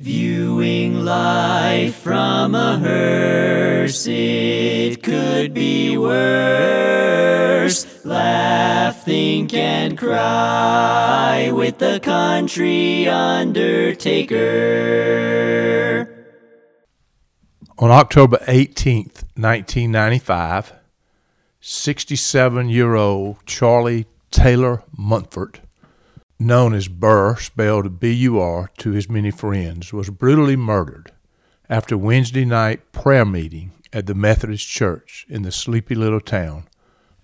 Viewing life from a hearse, it could be worse. Laugh, think, and cry with the country undertaker. On October 18th, 1995, 67 year old Charlie Taylor Montfort, known as Bur, spelled B U R, to his many friends, was brutally murdered after Wednesday night prayer meeting at the Methodist Church in the sleepy little town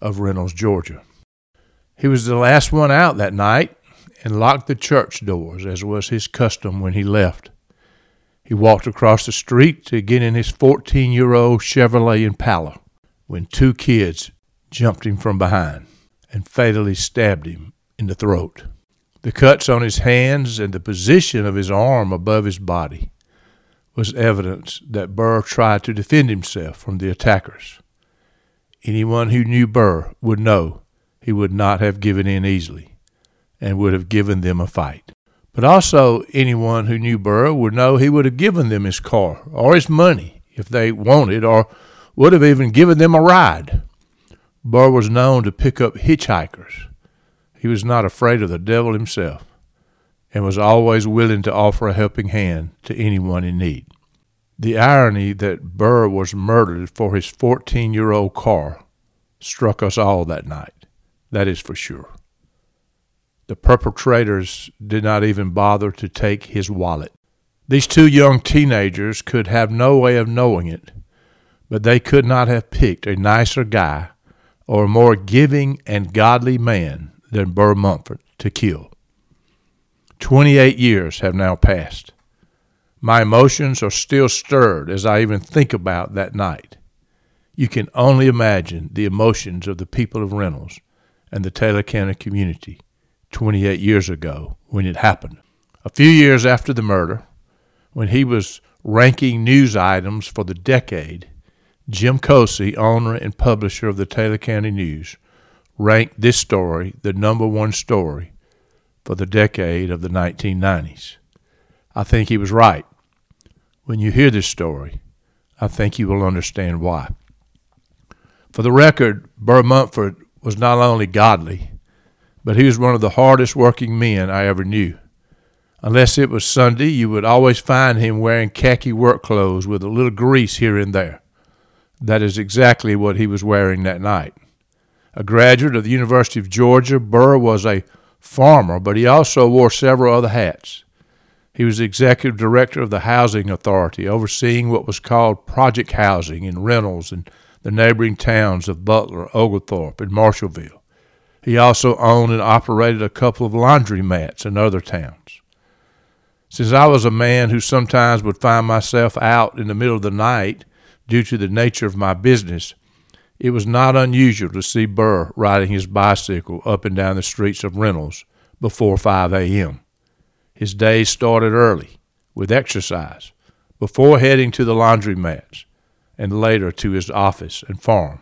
of Reynolds, Georgia. He was the last one out that night and locked the church doors, as was his custom when he left. He walked across the street to get in his 14 year old Chevrolet Impala when two kids jumped him from behind and fatally stabbed him in the throat. The cuts on his hands and the position of his arm above his body was evidence that Bur tried to defend himself from the attackers. Anyone who knew Bur would know he would not have given in easily and would have given them a fight. But also, anyone who knew Bur would know he would have given them his car or his money if they wanted, or would have even given them a ride. Bur was known to pick up hitchhikers. He was not afraid of the devil himself and was always willing to offer a helping hand to anyone in need. The irony that Bur was murdered for his 14 year old car struck us all that night, that is for sure. The perpetrators did not even bother to take his wallet. These two young teenagers could have no way of knowing it, but they could not have picked a nicer guy or a more giving and godly man than Bur Montfort to kill. Twenty eight years have now passed. My emotions are still stirred as I even think about that night. You can only imagine the emotions of the people of Reynolds and the Taylor County community 28 years ago when it happened. A few years after the murder, when he was ranking news items for the decade, Jim Cosey, owner and publisher of the Taylor County News, ranked this story the number one story for the decade of the 1990s. I think he was right. When you hear this story, I think you will understand why. For the record, Bur Montfort was not only godly, but he was one of the hardest working men I ever knew. Unless it was Sunday, you would always find him wearing khaki work clothes with a little grease here and there. That is exactly what he was wearing that night. A graduate of the University of Georgia, Bur was a farmer, but he also wore several other hats. He was executive director of the Housing Authority, overseeing what was called project housing in Reynolds and the neighboring towns of Butler, Oglethorpe, and Marshallville. He also owned and operated a couple of laundromats in other towns. Since I was a man who sometimes would find myself out in the middle of the night due to the nature of my business, it was not unusual to see Bur riding his bicycle up and down the streets of Reynolds before 5 a.m. His days started early with exercise before heading to the laundromats and later to his office and farm.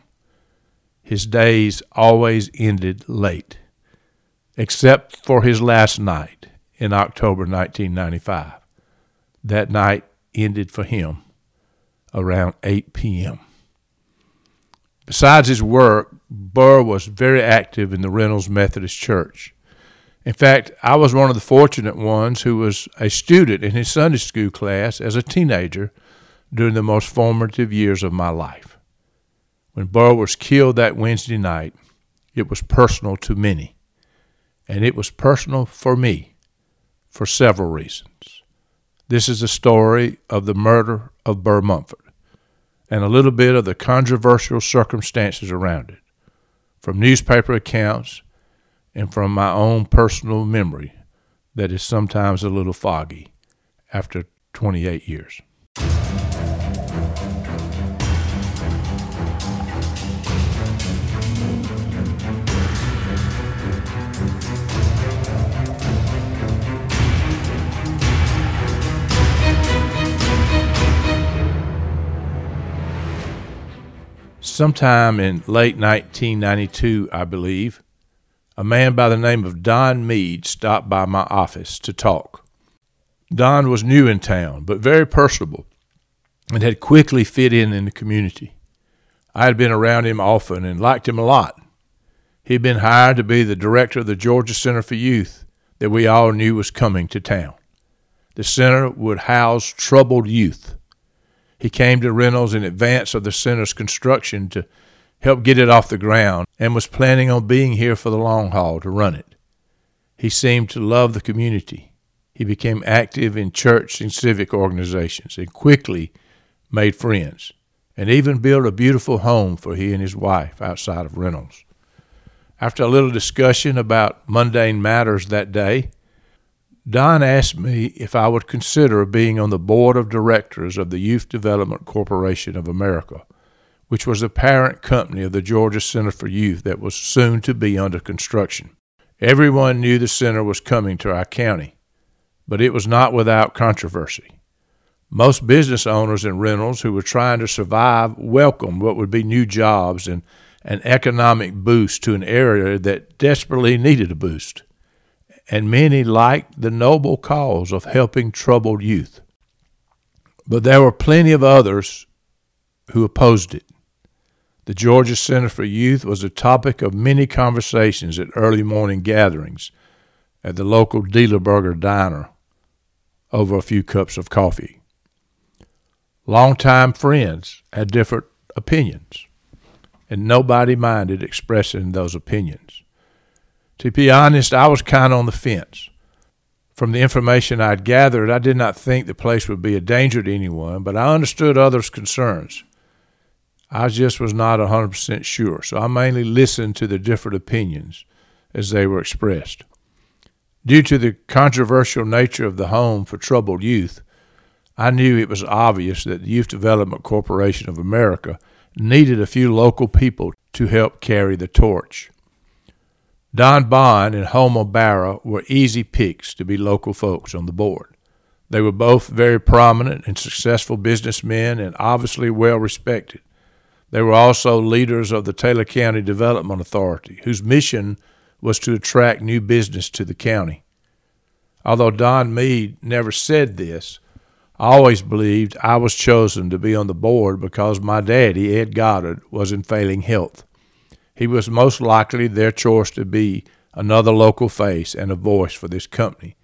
His days always ended late, except for his last night in October 1995. That night ended for him around 8 p.m. Besides his work, Bur was very active in the Reynolds Methodist Church. In fact, I was one of the fortunate ones who was a student in his Sunday school class as a teenager during the most formative years of my life. When Bur was killed that Wednesday night, it was personal to many, and it was personal for me for several reasons. This is the story of the murder of Bur Montfort and a little bit of the controversial circumstances around it, from newspaper accounts and from my own personal memory that is sometimes a little foggy after 28 years. Sometime in late 1992, I believe, a man by the name of Don Mead stopped by my office to talk. Don was new in town, but very personable, and had quickly fit in in the community. I had been around him often and liked him a lot. He had been hired to be the director of the Georgia Center for Youth that we all knew was coming to town. The center would house troubled youth. He came to Reynolds in advance of the center's construction to help get it off the ground and was planning on being here for the long haul to run it. He seemed to love the community. He became active in church and civic organizations and quickly made friends and even built a beautiful home for he and his wife outside of Reynolds. After a little discussion about mundane matters that day, Don asked me if I would consider being on the board of directors of the Youth Development Corporation of America, which was the parent company of the Georgia Center for Youth that was soon to be under construction. Everyone knew the center was coming to our county, but it was not without controversy. Most business owners in Reynolds who were trying to survive welcomed what would be new jobs and an economic boost to an area that desperately needed a boost. And many liked the noble cause of helping troubled youth. But there were plenty of others who opposed it. The Georgia Center for Youth was a topic of many conversations at early morning gatherings at the local Dealerburger diner over a few cups of coffee. Longtime friends had different opinions, and nobody minded expressing those opinions. To be honest, I was kind of on the fence. From the information I'd gathered, I did not think the place would be a danger to anyone, but I understood others' concerns. I just was not a 100% sure, so I mainly listened to the different opinions as they were expressed. Due to the controversial nature of the home for troubled youth, I knew it was obvious that the Youth Development Corporation of America needed a few local people to help carry the torch. Don Bond and Homer Barra were easy picks to be local folks on the board. They were both very prominent and successful businessmen and obviously well respected. They were also leaders of the Taylor County Development Authority, whose mission was to attract new business to the county. Although Don Meade never said this, I always believed I was chosen to be on the board because my daddy, Ed Goddard, was in failing health. He was most likely their choice to be another local face and a voice for this company,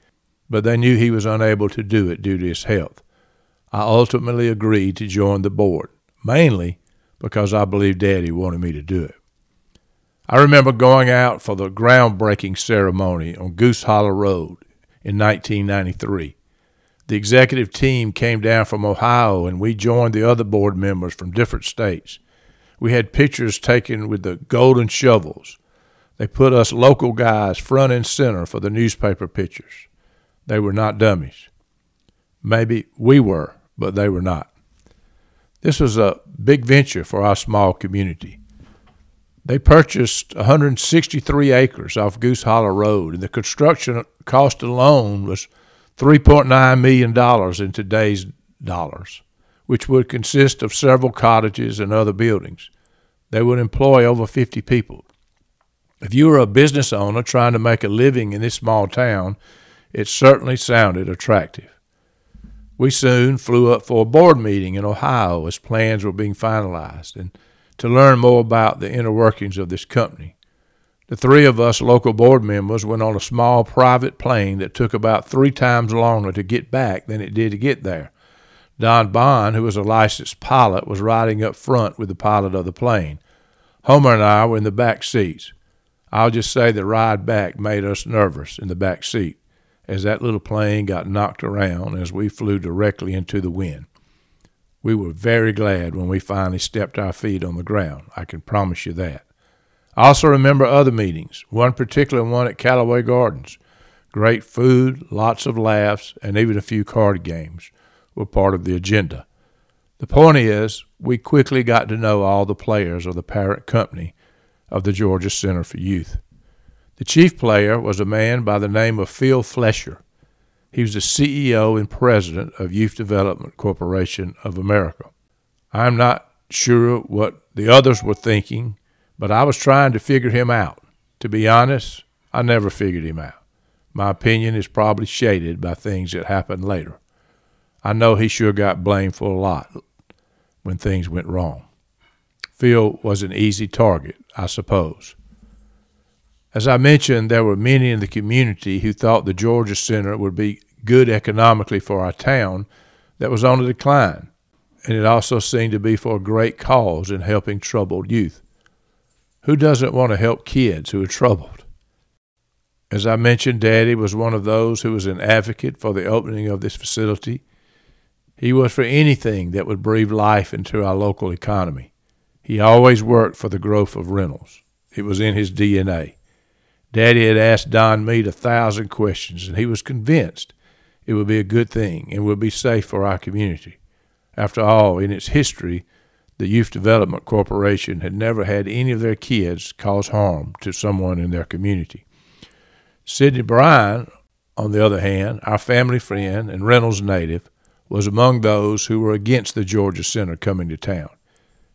but they knew he was unable to do it due to his health. I ultimately agreed to join the board, mainly because I believed Daddy wanted me to do it. I remember going out for the groundbreaking ceremony on Goose Hollow Road in 1993. The executive team came down from Ohio and we joined the other board members from different states. We had pictures taken with the golden shovels. They put us local guys front and center for the newspaper pictures. They were not dummies. Maybe we were, but they were not. This was a big venture for our small community. They purchased 163 acres off Goose Hollow Road, and the construction cost alone was $3.9 million in today's dollars, which would consist of several cottages and other buildings. They would employ over 50 people. If you were a business owner trying to make a living in this small town, it certainly sounded attractive. We soon flew up for a board meeting in Ohio as plans were being finalized and to learn more about the inner workings of this company. The three of us local board members went on a small private plane that took about three times longer to get back than it did to get there. Don Bond, who was a licensed pilot, was riding up front with the pilot of the plane. Homer and I were in the back seats. I'll just say the ride back made us nervous in the back seat as that little plane got knocked around as we flew directly into the wind. We were very glad when we finally stepped our feet on the ground, I can promise you that. I also remember other meetings, one particular one at Callaway Gardens. Great food, lots of laughs, and even a few card games were part of the agenda. The point is, we quickly got to know all the players of the parent company of the Georgia Center for Youth. The chief player was a man by the name of Phil Flesher. He was the CEO and president of Youth Development Corporation of America. I'm not sure what the others were thinking, but I was trying to figure him out. To be honest, I never figured him out. My opinion is probably shaded by things that happened later. I know he sure got blamed for a lot when things went wrong. Phil was an easy target, I suppose. As I mentioned, there were many in the community who thought the Georgia Center would be good economically for our town that was on the decline, and it also seemed to be for a great cause in helping troubled youth. Who doesn't want to help kids who are troubled? As I mentioned, Daddy was one of those who was an advocate for the opening of this facility. He was for anything that would breathe life into our local economy. He always worked for the growth of Reynolds. It was in his DNA. Daddy had asked Don Mead a thousand questions, and he was convinced it would be a good thing and would be safe for our community. After all, in its history, the Youth Development Corporation had never had any of their kids cause harm to someone in their community. Sidney Bryan, on the other hand, our family friend and Reynolds native, was among those who were against the Georgia Center coming to town.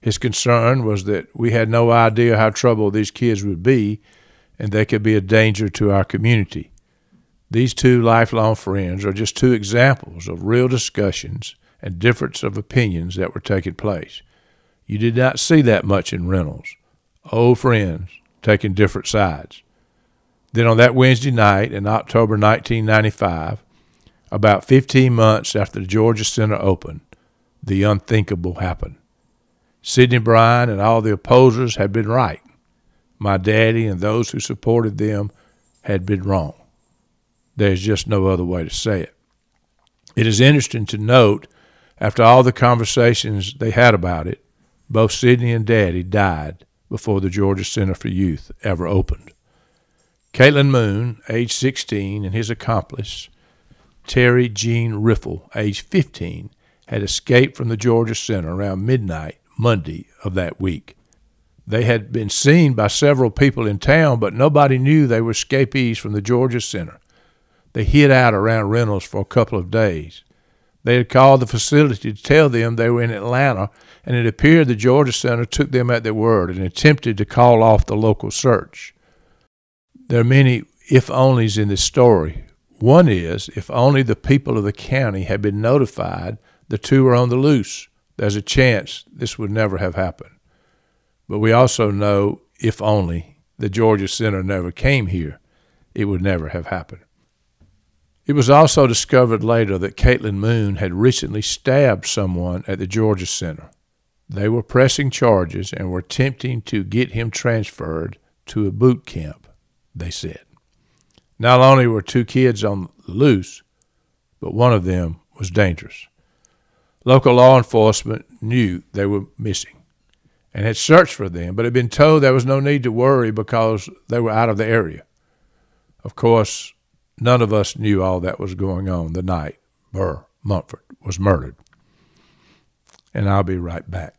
His concern was that we had no idea how troubled these kids would be and they could be a danger to our community. These two lifelong friends are just two examples of real discussions and difference of opinions that were taking place. You did not see that much in Reynolds. Old friends taking different sides. Then on that Wednesday night in October 1995, about 15 months after the Georgia Center opened, the unthinkable happened. Sidney Bryan and all the opposers had been right. My daddy and those who supported them had been wrong. There's just no other way to say it. It is interesting to note, after all the conversations they had about it, both Sidney and Daddy died before the Georgia Center for Youth ever opened. Caitlin Moon, age 16, and his accomplice, Terry Jean Riffle, age 15, had escaped from the Georgia Center around midnight Monday of that week. They had been seen by several people in town, but nobody knew they were escapees from the Georgia Center. They hid out around Reynolds for a couple of days. They had called the facility to tell them they were in Atlanta, and it appeared the Georgia Center took them at their word and attempted to call off the local search. There are many if onlys in this story. One is if only the people of the county had been notified the two were on the loose there's a chance this would never have happened. But we also know, if only the Georgia Center never came here, it would never have happened. It was also discovered later that Caitlin Moon had recently stabbed someone at the Georgia Center. They were pressing charges and were attempting to get him transferred to a boot camp, they said. Not only were two kids on the loose, but one of them was dangerous. Local law enforcement knew they were missing and had searched for them, but had been told there was no need to worry because they were out of the area. Of course, none of us knew all that was going on the night Bur Montfort was murdered. And I'll be right back.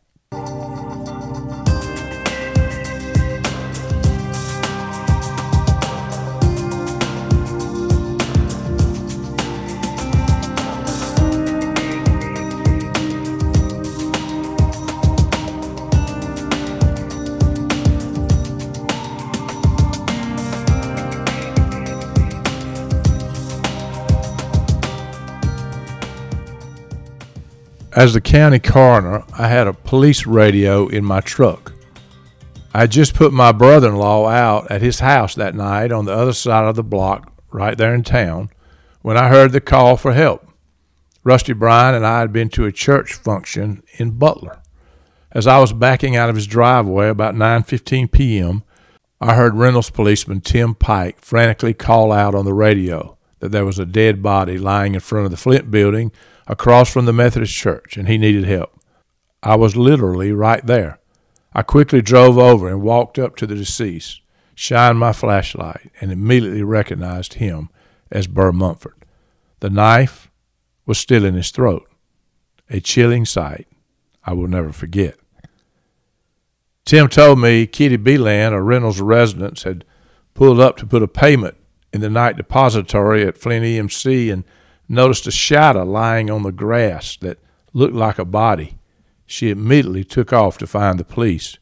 As the county coroner, I had a police radio in my truck. I just put my brother in law out at his house that night on the other side of the block, right there in town, when I heard the call for help. Rusty Bryan and I had been to a church function in Butler. As I was backing out of his driveway about 9:15 p.m., I heard Reynolds policeman Tim Pike frantically call out on the radio that there was a dead body lying in front of the Flint building across from the Methodist church, and he needed help. I was literally right there. I quickly drove over and walked up to the deceased, shined my flashlight, and immediately recognized him as Bur Montfort. The knife was still in his throat, a chilling sight I will never forget. Tim told me Kitty Beeland, a Reynolds resident, had pulled up to put a payment in the night depository at Flint EMC and noticed a shadow lying on the grass that looked like a body. She immediately took off to find the police.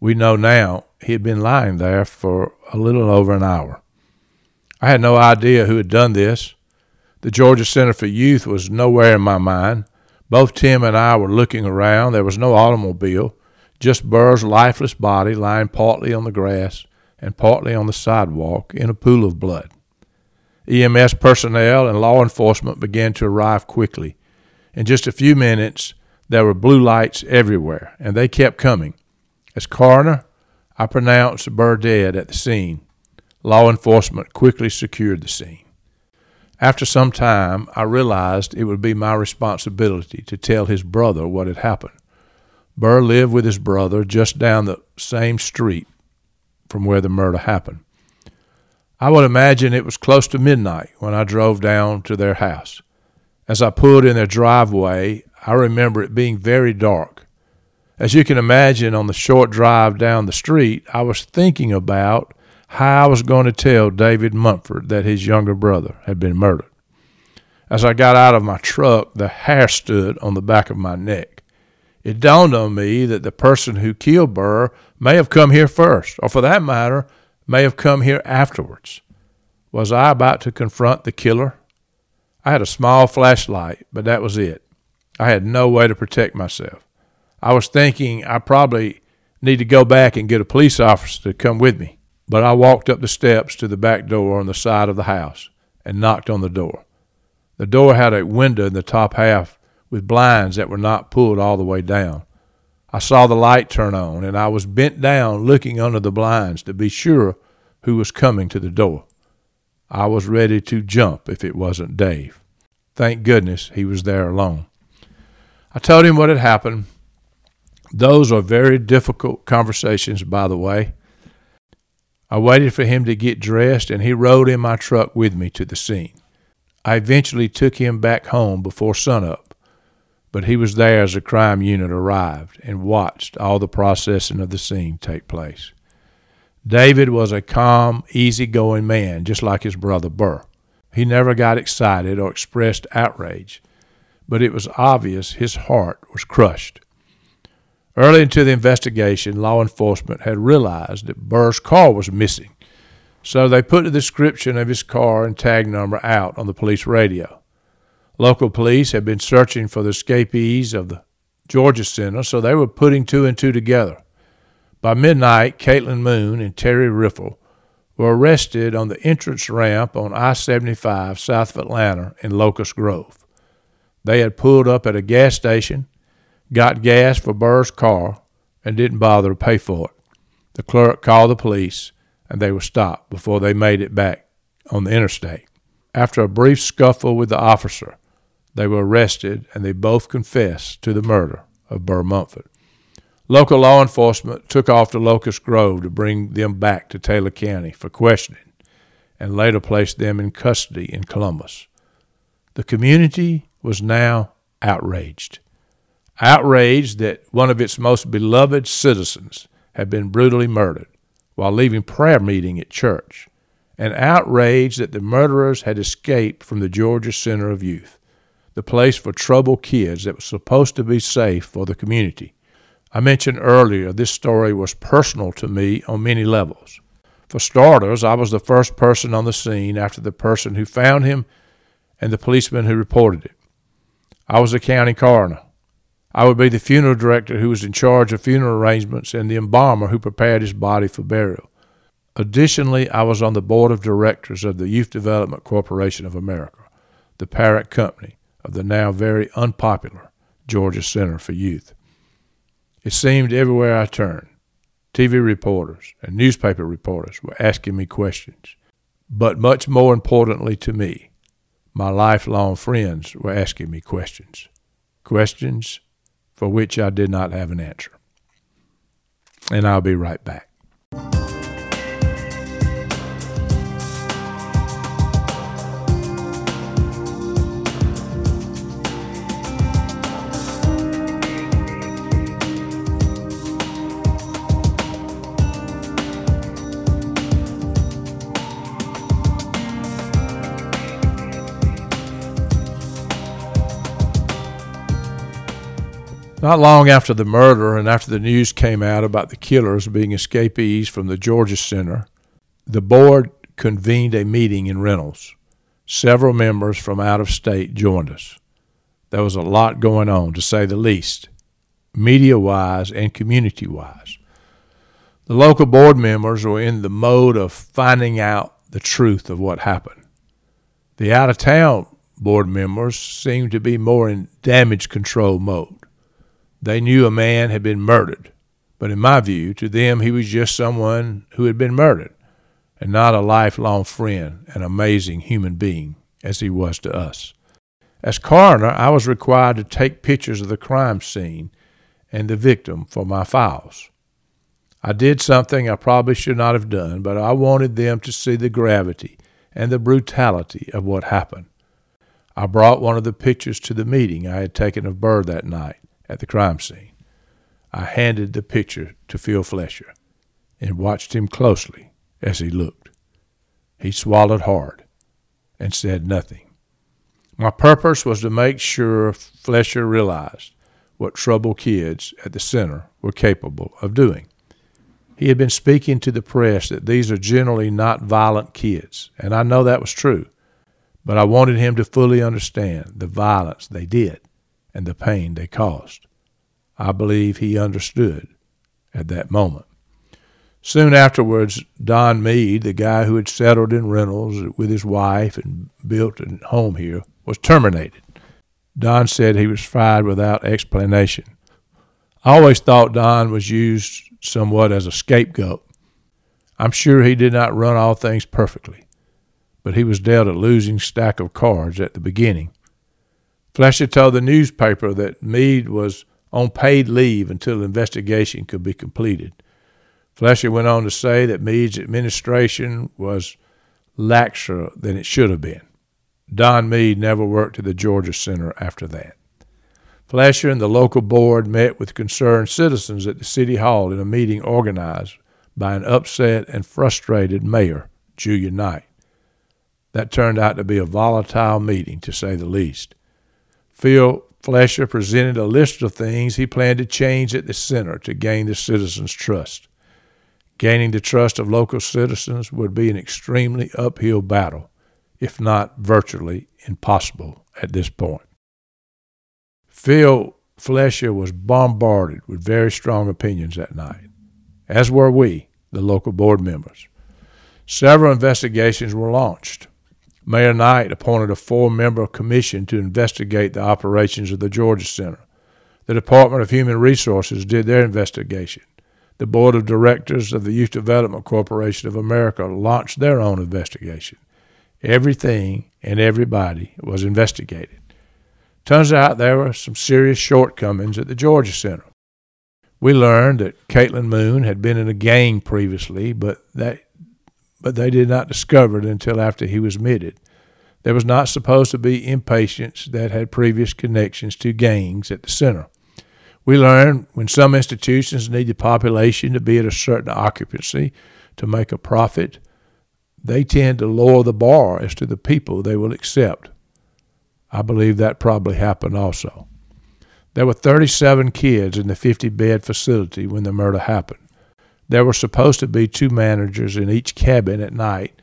We know now he had been lying there for a little over an hour. I had no idea who had done this. The Georgia Center for Youth was nowhere in my mind. Both Tim and I were looking around. There was no automobile, just Bur's lifeless body lying partly on the grass and partly on the sidewalk in a pool of blood. EMS personnel and law enforcement began to arrive quickly. In just a few minutes, there were blue lights everywhere, and they kept coming. As coroner, I pronounced Bur dead at the scene. Law enforcement quickly secured the scene. After some time, I realized it would be my responsibility to tell his brother what had happened. Bur lived with his brother just down the same street from where the murder happened. I would imagine it was close to midnight when I drove down to their house. As I pulled in their driveway, I remember it being very dark. As you can imagine, on the short drive down the street, I was thinking about how I was going to tell David Montfort that his younger brother had been murdered. As I got out of my truck, the hair stood on the back of my neck. It dawned on me that the person who killed Bur may have come here first, or for that matter, may have come here afterwards. Was I about to confront the killer? I had a small flashlight, but that was it. I had no way to protect myself. I was thinking I probably need to go back and get a police officer to come with me, but I walked up the steps to the back door on the side of the house and knocked on the door. The door had a window in the top half with blinds that were not pulled all the way down. I saw the light turn on, and I was bent down looking under the blinds to be sure who was coming to the door. I was ready to jump if it wasn't Dave. Thank goodness he was there alone. I told him what had happened. Those are very difficult conversations, by the way. I waited for him to get dressed, and he rode in my truck with me to the scene. I eventually took him back home before sunup, but he was there as the crime unit arrived and watched all the processing of the scene take place. David was a calm, easy-going man, just like his brother Bur. He never got excited or expressed outrage but it was obvious his heart was crushed. Early into the investigation, law enforcement had realized that Bur's car was missing, so they put the description of his car and tag number out on the police radio. Local police had been searching for the escapees of the Georgia Center, so they were putting two and two together. By midnight, Caitlin Moon and Terry Riffle were arrested on the entrance ramp on I 75 south of Atlanta in Locust Grove. They had pulled up at a gas station, got gas for Bur's car, and didn't bother to pay for it. The clerk called the police, and they were stopped before they made it back on the interstate. After a brief scuffle with the officer, they were arrested and they both confessed to the murder of Bur Montfort. Local law enforcement took off to Locust Grove to bring them back to Taylor County for questioning and later placed them in custody in Columbus. The community was now outraged. Outraged that one of its most beloved citizens had been brutally murdered while leaving prayer meeting at church, and outraged that the murderers had escaped from the Georgia Center of Youth, the place for troubled kids that was supposed to be safe for the community. I mentioned earlier this story was personal to me on many levels. For starters, I was the first person on the scene after the person who found him and the policeman who reported it. I was a county coroner. I would be the funeral director who was in charge of funeral arrangements and the embalmer who prepared his body for burial. Additionally, I was on the board of directors of the Youth Development Corporation of America, the parent company of the now very unpopular Georgia Center for Youth. It seemed everywhere I turned, TV reporters and newspaper reporters were asking me questions. But much more importantly to me, my lifelong friends were asking me questions, questions for which I did not have an answer. And I'll be right back. Not long after the murder and after the news came out about the killers being escapees from the Georgia Center, the board convened a meeting in Reynolds. Several members from out of state joined us. There was a lot going on, to say the least, media wise and community wise. The local board members were in the mode of finding out the truth of what happened. The out of town board members seemed to be more in damage control mode. They knew a man had been murdered, but in my view, to them he was just someone who had been murdered and not a lifelong friend and amazing human being as he was to us. As coroner, I was required to take pictures of the crime scene and the victim for my files. I did something I probably should not have done, but I wanted them to see the gravity and the brutality of what happened. I brought one of the pictures to the meeting I had taken of Bur that night at the crime scene. I handed the picture to Phil Flesher and watched him closely as he looked. He swallowed hard and said nothing. My purpose was to make sure Flesher realized what troubled kids at the center were capable of doing. He had been speaking to the press that these are generally not violent kids, and I know that was true, but I wanted him to fully understand the violence they did and the pain they caused. I believe he understood at that moment. Soon afterwards, Don Meade, the guy who had settled in Reynolds with his wife and built a home here, was terminated. Don said he was fired without explanation. I always thought Don was used somewhat as a scapegoat. I'm sure he did not run all things perfectly, but he was dealt a losing stack of cards at the beginning. Flesher told the newspaper that Meade was on paid leave until the investigation could be completed. Flesher went on to say that Meade's administration was laxer than it should have been. Don Meade never worked at the Georgia Center after that. Flesher and the local board met with concerned citizens at the City Hall in a meeting organized by an upset and frustrated mayor, Julia Knight. That turned out to be a volatile meeting, to say the least. Phil Flesher presented a list of things he planned to change at the center to gain the citizens' trust. Gaining the trust of local citizens would be an extremely uphill battle, if not virtually impossible at this point. Phil Flesher was bombarded with very strong opinions that night, as were we, the local board members. Several investigations were launched. Mayor Knight appointed a four member commission to investigate the operations of the Georgia Center. The Department of Human Resources did their investigation the board of directors of the Youth Development Corporation of America launched their own investigation. Everything and everybody was investigated. Turns out there were some serious shortcomings at the Georgia Center. We learned that Caitlin Moon had been in a gang previously, but that but they did not discover it until after he was admitted. There was not supposed to be inpatients that had previous connections to gangs at the center. We learn when some institutions need the population to be at a certain occupancy to make a profit, they tend to lower the bar as to the people they will accept. I believe that probably happened also. There were 37 kids in the 50 bed facility when the murder happened. There were supposed to be two managers in each cabin at night,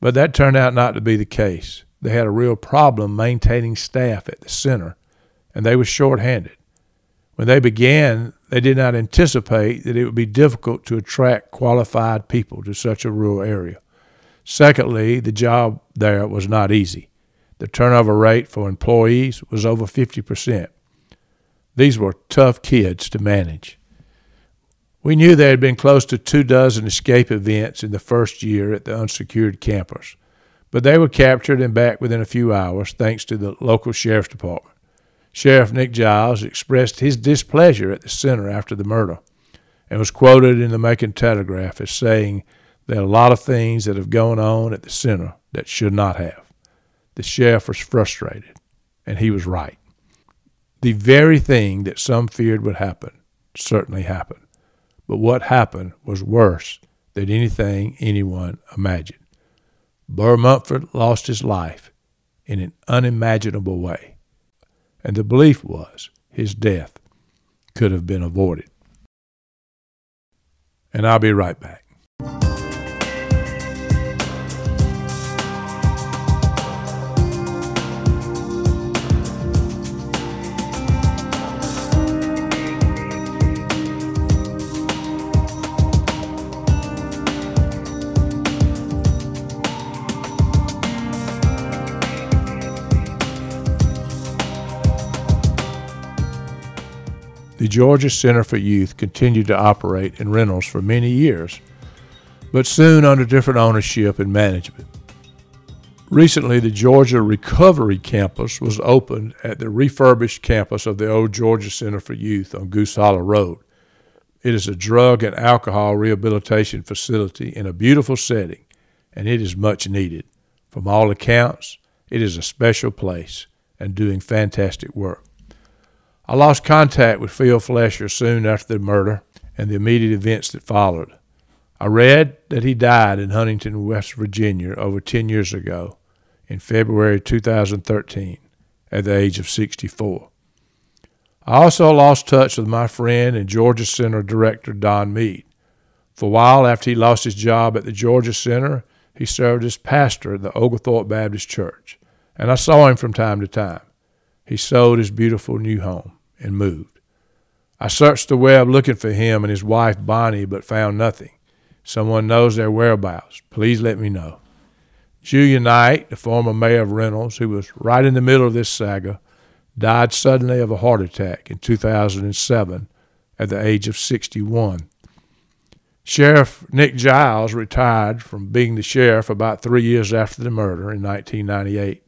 but that turned out not to be the case. They had a real problem maintaining staff at the center, and they were short-handed. When they began, they did not anticipate that it would be difficult to attract qualified people to such a rural area. Secondly, the job there was not easy. The turnover rate for employees was over 50%. These were tough kids to manage. We knew there had been close to two dozen escape events in the first year at the unsecured campus, but they were captured and back within a few hours thanks to the local sheriff's department. Sheriff Nick Giles expressed his displeasure at the center after the murder and was quoted in the Macon Telegraph as saying, There are a lot of things that have gone on at the center that should not have. The sheriff was frustrated, and he was right. The very thing that some feared would happen certainly happened, but what happened was worse than anything anyone imagined. Bur Montfort lost his life in an unimaginable way and the belief was his death could have been avoided. And I'll be right back. Georgia Center for Youth continued to operate in Reynolds for many years, but soon under different ownership and management. Recently, the Georgia Recovery Campus was opened at the refurbished campus of the old Georgia Center for Youth on Goose Hollow Road. It is a drug and alcohol rehabilitation facility in a beautiful setting, and it is much needed. From all accounts, it is a special place and doing fantastic work. I lost contact with Phil Flesher soon after the murder and the immediate events that followed. I read that he died in Huntington, West Virginia, over 10 years ago in February 2013 at the age of 64. I also lost touch with my friend and Georgia Center director Don Mead. For a while after he lost his job at the Georgia Center, he served as pastor at the Oglethorpe Baptist Church, and I saw him from time to time. He sold his beautiful new home and moved. I searched the web looking for him and his wife Bonnie, but found nothing. Someone knows their whereabouts. Please let me know. Julia Knight, the former mayor of Reynolds, who was right in the middle of this saga, died suddenly of a heart attack in 2007 at the age of 61. Sheriff Nick Giles retired from being the sheriff about three years after the murder in 1998.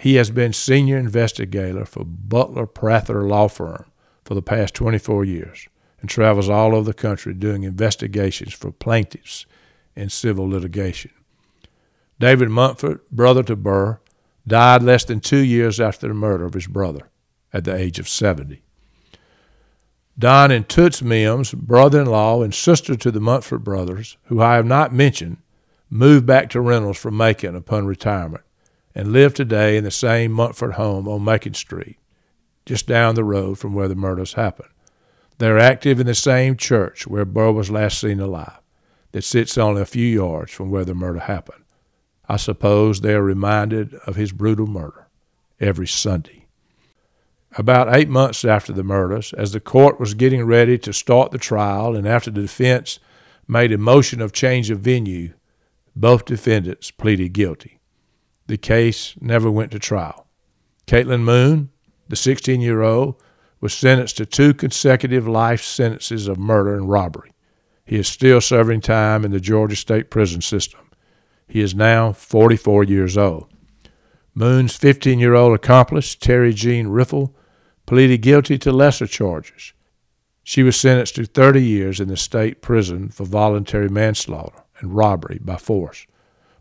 He has been senior investigator for Butler Prather Law Firm for the past 24 years and travels all over the country doing investigations for plaintiffs in civil litigation. David Montfort, brother to Bur, died less than two years after the murder of his brother at the age of 70. Don and Toots Mims, brother in law and sister to the Montfort brothers, who I have not mentioned, moved back to Reynolds from Macon upon retirement and live today in the same Montfort home on Macon Street, just down the road from where the murders happened. They're active in the same church where Bur was last seen alive, that sits only a few yards from where the murder happened. I suppose they are reminded of his brutal murder every Sunday. About eight months after the murders, as the court was getting ready to start the trial and after the defense made a motion of change of venue, both defendants pleaded guilty. The case never went to trial. Caitlin Moon, the 16 year old, was sentenced to two consecutive life sentences of murder and robbery. He is still serving time in the Georgia State Prison System. He is now 44 years old. Moon's 15 year old accomplice, Terry Jean Riffle, pleaded guilty to lesser charges. She was sentenced to 30 years in the state prison for voluntary manslaughter and robbery by force.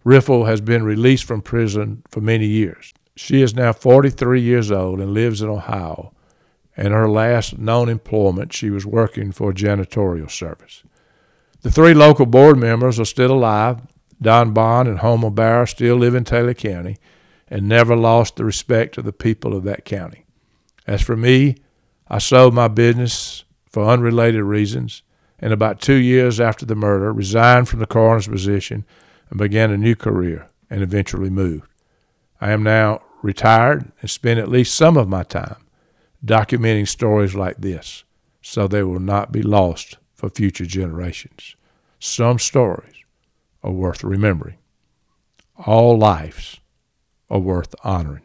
Riffle has been released from prison for many years. She is now 43 years old and lives in Ohio. In her last known employment, she was working for a janitorial service. The three local board members are still alive Don Bond and Homer Barr still live in Taylor County and never lost the respect of the people of that county. As for me, I sold my business for unrelated reasons, and about two years after the murder, resigned from the coroner's position and began a new career and eventually moved. I am now retired and spend at least some of my time documenting stories like this so they will not be lost for future generations. Some stories are worth remembering. All lives are worth honoring.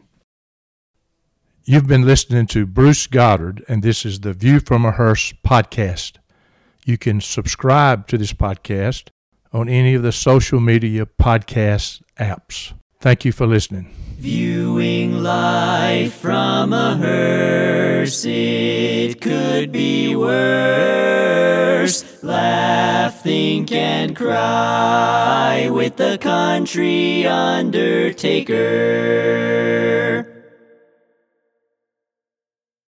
You've been listening to Bruce Goddard, and this is the View from a Hearse podcast. You can subscribe to this podcast on any of the social media podcast apps. Thank you for listening. Viewing life from a hearse, it could be worse. Laugh, think, and cry with the country undertaker.